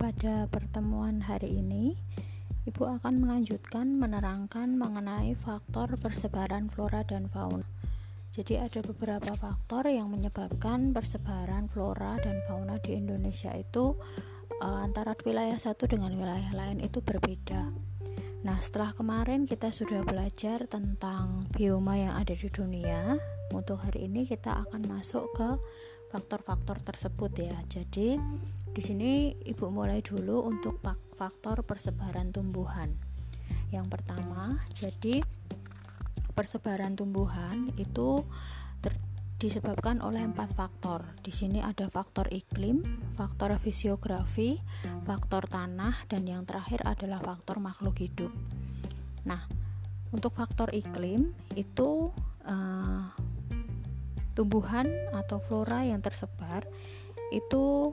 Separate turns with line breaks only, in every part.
Pada pertemuan hari ini, Ibu akan melanjutkan menerangkan mengenai faktor persebaran flora dan fauna. Jadi ada beberapa faktor yang menyebabkan persebaran flora dan fauna di Indonesia itu uh, antara wilayah satu dengan wilayah lain itu berbeda. Nah, setelah kemarin kita sudah belajar tentang bioma yang ada di dunia, untuk hari ini kita akan masuk ke faktor-faktor tersebut ya. Jadi di sini Ibu mulai dulu untuk faktor persebaran tumbuhan. Yang pertama, jadi persebaran tumbuhan itu disebabkan oleh empat faktor. Di sini ada faktor iklim, faktor fisiografi, faktor tanah, dan yang terakhir adalah faktor makhluk hidup. Nah, untuk faktor iklim itu uh, tumbuhan atau flora yang tersebar itu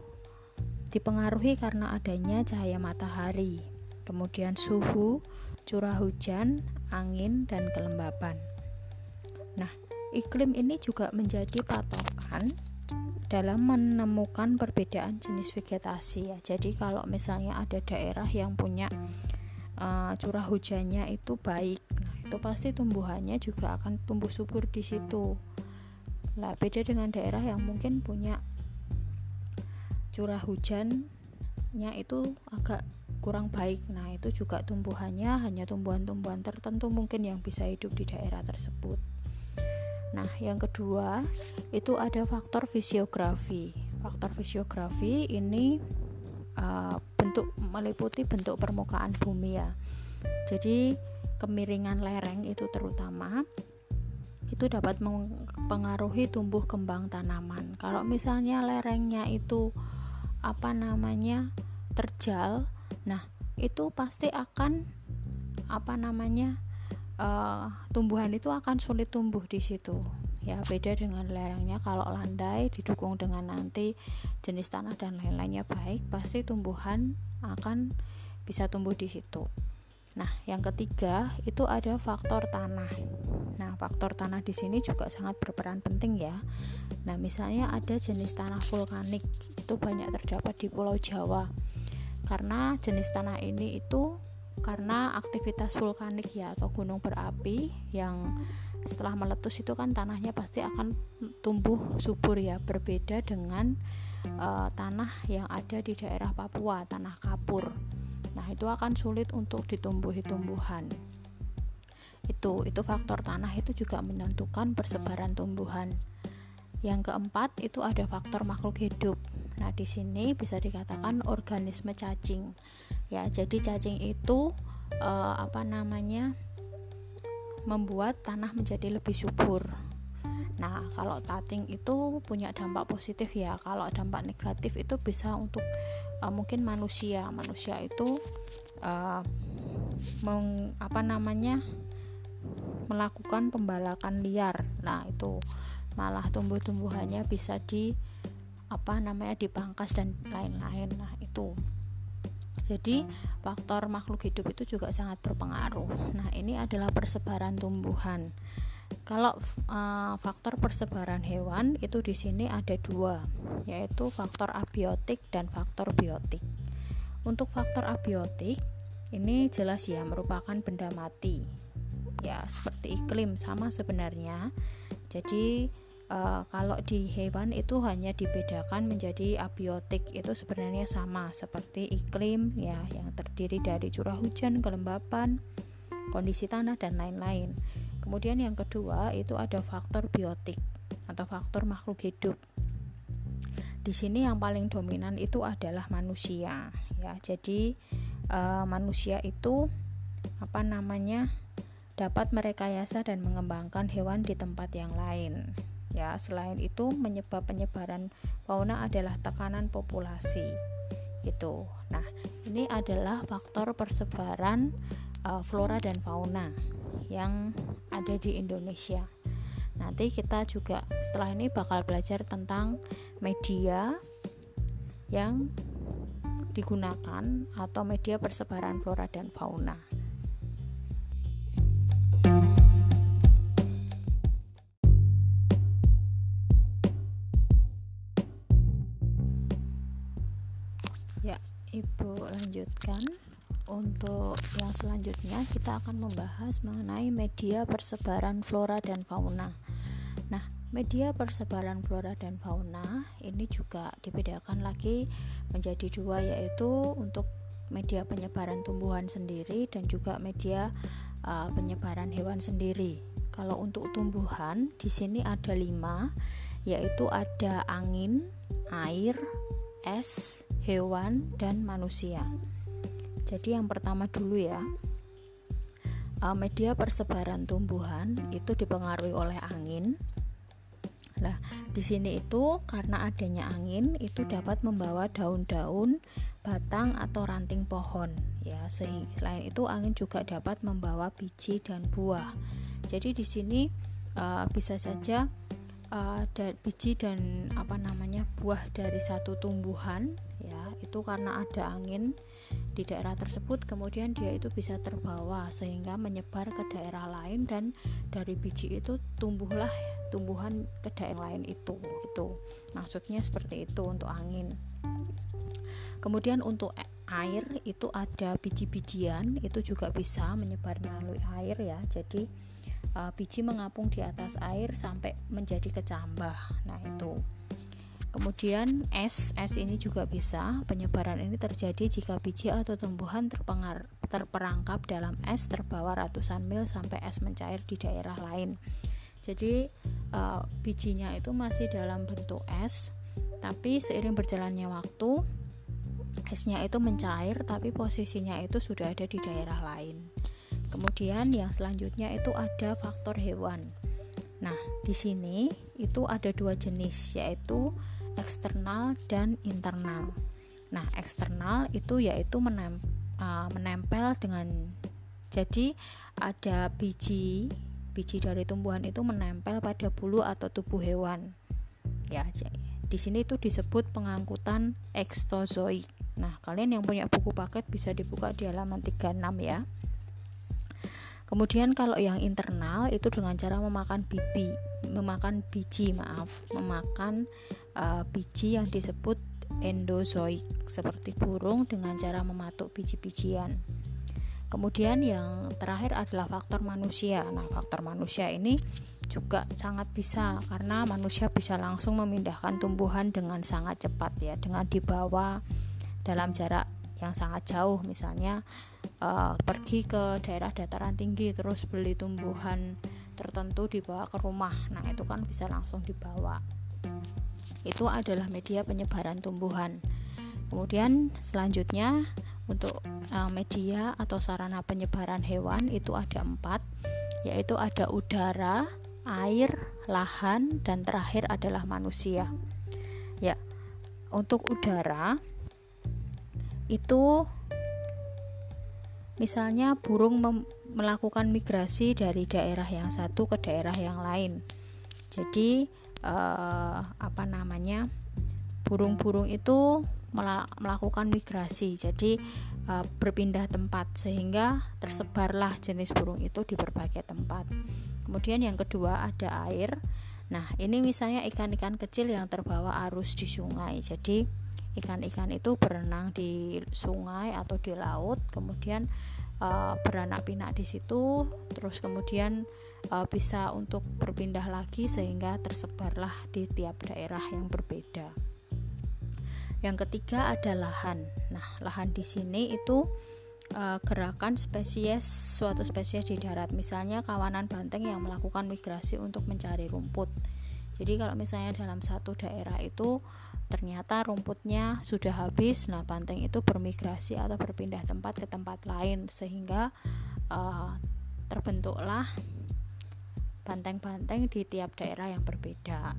dipengaruhi karena adanya cahaya matahari, kemudian suhu, curah hujan, angin, dan kelembapan. Nah, iklim ini juga menjadi patokan dalam menemukan perbedaan jenis vegetasi ya. Jadi kalau misalnya ada daerah yang punya uh, curah hujannya itu baik, nah itu pasti tumbuhannya juga akan tumbuh subur di situ. Lah beda dengan daerah yang mungkin punya curah hujannya itu agak kurang baik. Nah, itu juga tumbuhannya hanya tumbuhan-tumbuhan tertentu mungkin yang bisa hidup di daerah tersebut. Nah, yang kedua itu ada faktor fisiografi. Faktor fisiografi ini uh, bentuk meliputi bentuk permukaan bumi ya. Jadi kemiringan lereng itu terutama itu dapat mempengaruhi tumbuh kembang tanaman. Kalau misalnya lerengnya itu apa namanya terjal nah itu pasti akan apa namanya uh, tumbuhan itu akan sulit tumbuh di situ ya beda dengan lerengnya kalau landai didukung dengan nanti jenis tanah dan lain-lainnya baik pasti tumbuhan akan bisa tumbuh di situ Nah, yang ketiga itu ada faktor tanah. Nah, faktor tanah di sini juga sangat berperan penting ya. Nah, misalnya ada jenis tanah vulkanik itu banyak terdapat di Pulau Jawa. Karena jenis tanah ini itu karena aktivitas vulkanik ya atau gunung berapi yang setelah meletus itu kan tanahnya pasti akan tumbuh subur ya, berbeda dengan uh, tanah yang ada di daerah Papua, tanah kapur. Nah, itu akan sulit untuk ditumbuhi tumbuhan. Itu itu faktor tanah itu juga menentukan persebaran tumbuhan. Yang keempat itu ada faktor makhluk hidup. Nah, di sini bisa dikatakan organisme cacing. Ya, jadi cacing itu eh, apa namanya? membuat tanah menjadi lebih subur. Nah, kalau tating itu punya dampak positif ya. Kalau dampak negatif itu bisa untuk uh, mungkin manusia manusia itu uh, meng, apa namanya melakukan pembalakan liar. Nah itu malah tumbuh-tumbuhannya bisa di apa namanya dipangkas dan lain-lain. Nah itu. Jadi faktor makhluk hidup itu juga sangat berpengaruh. Nah ini adalah persebaran tumbuhan. Kalau uh, faktor persebaran hewan itu di sini ada dua, yaitu faktor abiotik dan faktor biotik. Untuk faktor abiotik ini jelas ya merupakan benda mati. Ya, seperti iklim sama sebenarnya. Jadi uh, kalau di hewan itu hanya dibedakan menjadi abiotik itu sebenarnya sama seperti iklim ya yang terdiri dari curah hujan, kelembapan, kondisi tanah dan lain-lain. Kemudian yang kedua itu ada faktor biotik atau faktor makhluk hidup. Di sini yang paling dominan itu adalah manusia ya. Jadi e, manusia itu apa namanya dapat merekayasa dan mengembangkan hewan di tempat yang lain. Ya, selain itu menyebab penyebaran fauna adalah tekanan populasi. Itu. Nah, ini adalah faktor persebaran e, flora dan fauna yang ada di Indonesia. Nanti kita juga setelah ini bakal belajar tentang media yang digunakan atau media persebaran flora dan fauna. Lanjutkan untuk yang selanjutnya kita akan membahas mengenai media persebaran flora dan fauna. Nah, media persebaran flora dan fauna ini juga dibedakan lagi menjadi dua yaitu untuk media penyebaran tumbuhan sendiri dan juga media uh, penyebaran hewan sendiri. Kalau untuk tumbuhan di sini ada lima, yaitu ada angin, air, es, hewan, dan manusia. Jadi yang pertama dulu ya, uh, media persebaran tumbuhan itu dipengaruhi oleh angin. Nah, di sini itu karena adanya angin itu dapat membawa daun-daun, batang atau ranting pohon ya. Selain itu angin juga dapat membawa biji dan buah. Jadi di sini uh, bisa saja uh, biji dan apa namanya buah dari satu tumbuhan ya itu karena ada angin di daerah tersebut kemudian dia itu bisa terbawa sehingga menyebar ke daerah lain dan dari biji itu tumbuhlah tumbuhan ke daerah lain itu itu maksudnya seperti itu untuk angin. Kemudian untuk air itu ada biji-bijian itu juga bisa menyebar melalui air ya. Jadi uh, biji mengapung di atas air sampai menjadi kecambah. Nah itu Kemudian es, es ini juga bisa. Penyebaran ini terjadi jika biji atau tumbuhan terpengar, terperangkap dalam es terbawa ratusan mil sampai es mencair di daerah lain. Jadi uh, bijinya itu masih dalam bentuk es, tapi seiring berjalannya waktu esnya itu mencair tapi posisinya itu sudah ada di daerah lain. Kemudian yang selanjutnya itu ada faktor hewan. Nah, di sini itu ada dua jenis yaitu eksternal dan internal. Nah, eksternal itu yaitu menem, uh, menempel dengan jadi ada biji biji dari tumbuhan itu menempel pada bulu atau tubuh hewan. Ya, di sini itu disebut pengangkutan ekstozoik. Nah, kalian yang punya buku paket bisa dibuka di halaman 36 ya. Kemudian kalau yang internal itu dengan cara memakan bibi, memakan biji, maaf, memakan uh, biji yang disebut endozoik seperti burung dengan cara mematuk biji-bijian. Kemudian yang terakhir adalah faktor manusia. Nah, faktor manusia ini juga sangat bisa karena manusia bisa langsung memindahkan tumbuhan dengan sangat cepat ya, dengan dibawa dalam jarak yang sangat jauh misalnya uh, pergi ke daerah dataran tinggi terus beli tumbuhan tertentu dibawa ke rumah nah itu kan bisa langsung dibawa itu adalah media penyebaran tumbuhan. Kemudian selanjutnya untuk uh, media atau sarana penyebaran hewan itu ada empat yaitu ada udara air lahan dan terakhir adalah manusia. Ya untuk udara itu misalnya burung melakukan migrasi dari daerah yang satu ke daerah yang lain. Jadi eh, apa namanya burung-burung itu melakukan migrasi. Jadi eh, berpindah tempat sehingga tersebarlah jenis burung itu di berbagai tempat. Kemudian yang kedua ada air. Nah ini misalnya ikan-ikan kecil yang terbawa arus di sungai. Jadi ikan-ikan itu berenang di sungai atau di laut. Kemudian uh, beranak pinak di situ. Terus kemudian uh, bisa untuk berpindah lagi sehingga tersebarlah di tiap daerah yang berbeda. Yang ketiga ada lahan. Nah lahan di sini itu uh, gerakan spesies suatu spesies di darat. Misalnya kawanan banteng yang melakukan migrasi untuk mencari rumput. Jadi kalau misalnya dalam satu daerah itu ternyata rumputnya sudah habis, nah banteng itu bermigrasi atau berpindah tempat ke tempat lain sehingga uh, terbentuklah banteng-banteng di tiap daerah yang berbeda.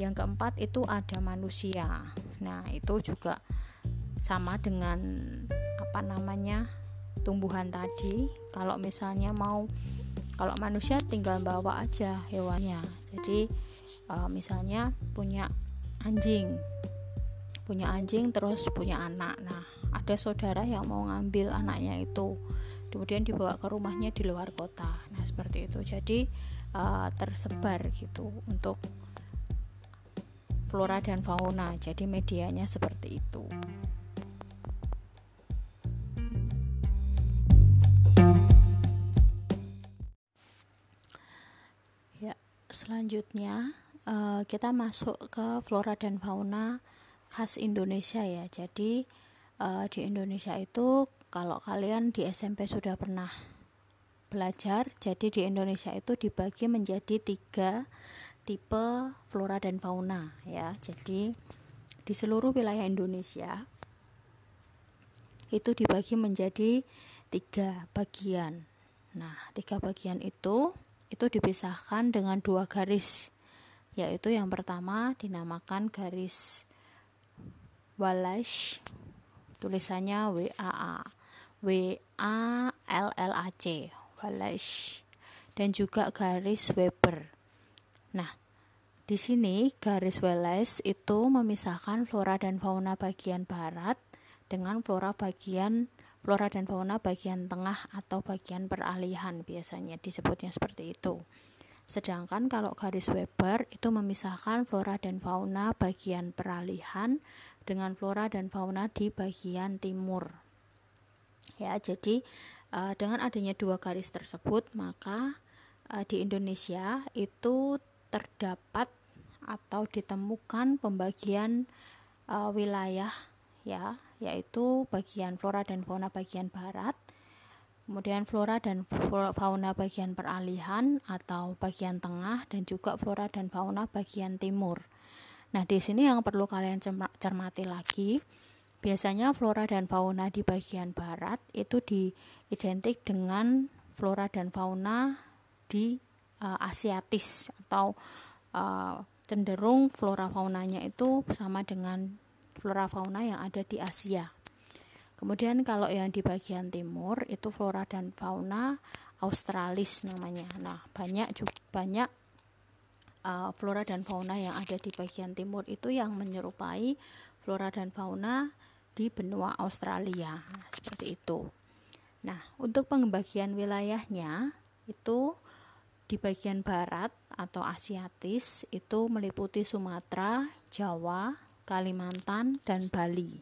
Yang keempat itu ada manusia. Nah, itu juga sama dengan apa namanya? tumbuhan tadi. Kalau misalnya mau kalau manusia tinggal bawa aja hewannya. Jadi uh, misalnya punya anjing punya anjing terus punya anak nah ada saudara yang mau ngambil anaknya itu kemudian dibawa ke rumahnya di luar kota nah seperti itu jadi uh, tersebar gitu untuk flora dan fauna. Jadi medianya seperti itu. Ya, selanjutnya uh, kita masuk ke flora dan fauna khas Indonesia ya. Jadi uh, di Indonesia itu kalau kalian di SMP sudah pernah belajar, jadi di Indonesia itu dibagi menjadi tiga tipe flora dan fauna ya. Jadi di seluruh wilayah Indonesia itu dibagi menjadi tiga bagian. Nah, tiga bagian itu itu dipisahkan dengan dua garis yaitu yang pertama dinamakan garis Wallace tulisannya W A A W A L L A C Wallace dan juga garis Weber. Nah, di sini garis Wallace itu memisahkan flora dan fauna bagian barat dengan flora bagian flora dan fauna bagian tengah atau bagian peralihan biasanya disebutnya seperti itu. Sedangkan kalau garis Weber itu memisahkan flora dan fauna bagian peralihan dengan flora dan fauna di bagian timur. Ya, jadi uh, dengan adanya dua garis tersebut, maka uh, di Indonesia itu terdapat atau ditemukan pembagian uh, wilayah ya, yaitu bagian flora dan fauna bagian barat kemudian flora dan fauna bagian peralihan atau bagian tengah dan juga flora dan fauna bagian timur. Nah, di sini yang perlu kalian cermati lagi, biasanya flora dan fauna di bagian barat itu diidentik dengan flora dan fauna di uh, Asiatis atau uh, cenderung flora faunanya itu sama dengan flora fauna yang ada di Asia. Kemudian kalau yang di bagian timur itu flora dan fauna australis namanya. Nah, banyak juga banyak uh, flora dan fauna yang ada di bagian timur itu yang menyerupai flora dan fauna di benua Australia. Seperti itu. Nah, untuk pembagian wilayahnya itu di bagian barat atau Asiatis itu meliputi Sumatera, Jawa, Kalimantan, dan Bali.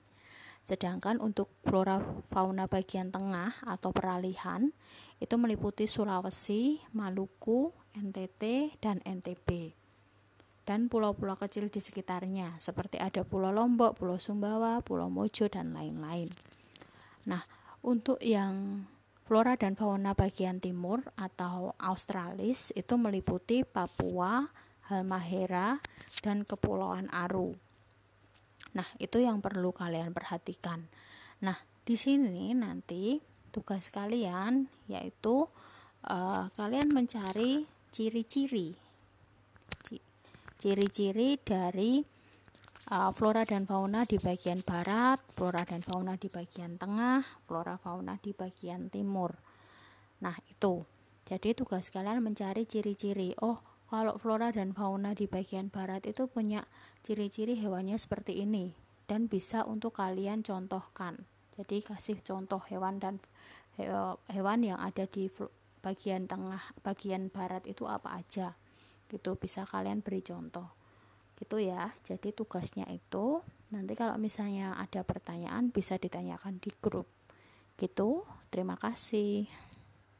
Sedangkan untuk flora fauna bagian tengah atau peralihan itu meliputi Sulawesi, Maluku, NTT, dan NTB. Dan pulau-pulau kecil di sekitarnya seperti ada Pulau Lombok, Pulau Sumbawa, Pulau Mojo, dan lain-lain. Nah, untuk yang flora dan fauna bagian timur atau Australis itu meliputi Papua, Halmahera, dan Kepulauan Aru. Nah, itu yang perlu kalian perhatikan. Nah, di sini nanti tugas kalian yaitu uh, kalian mencari ciri-ciri ciri-ciri dari uh, flora dan fauna di bagian barat, flora dan fauna di bagian tengah, flora fauna di bagian timur. Nah, itu. Jadi tugas kalian mencari ciri-ciri. Oh, kalau flora dan fauna di bagian barat itu punya ciri-ciri hewannya seperti ini dan bisa untuk kalian contohkan. Jadi kasih contoh hewan dan hewan yang ada di bagian tengah, bagian barat itu apa aja. Gitu bisa kalian beri contoh. Gitu ya. Jadi tugasnya itu nanti kalau misalnya ada pertanyaan bisa ditanyakan di grup. Gitu. Terima kasih.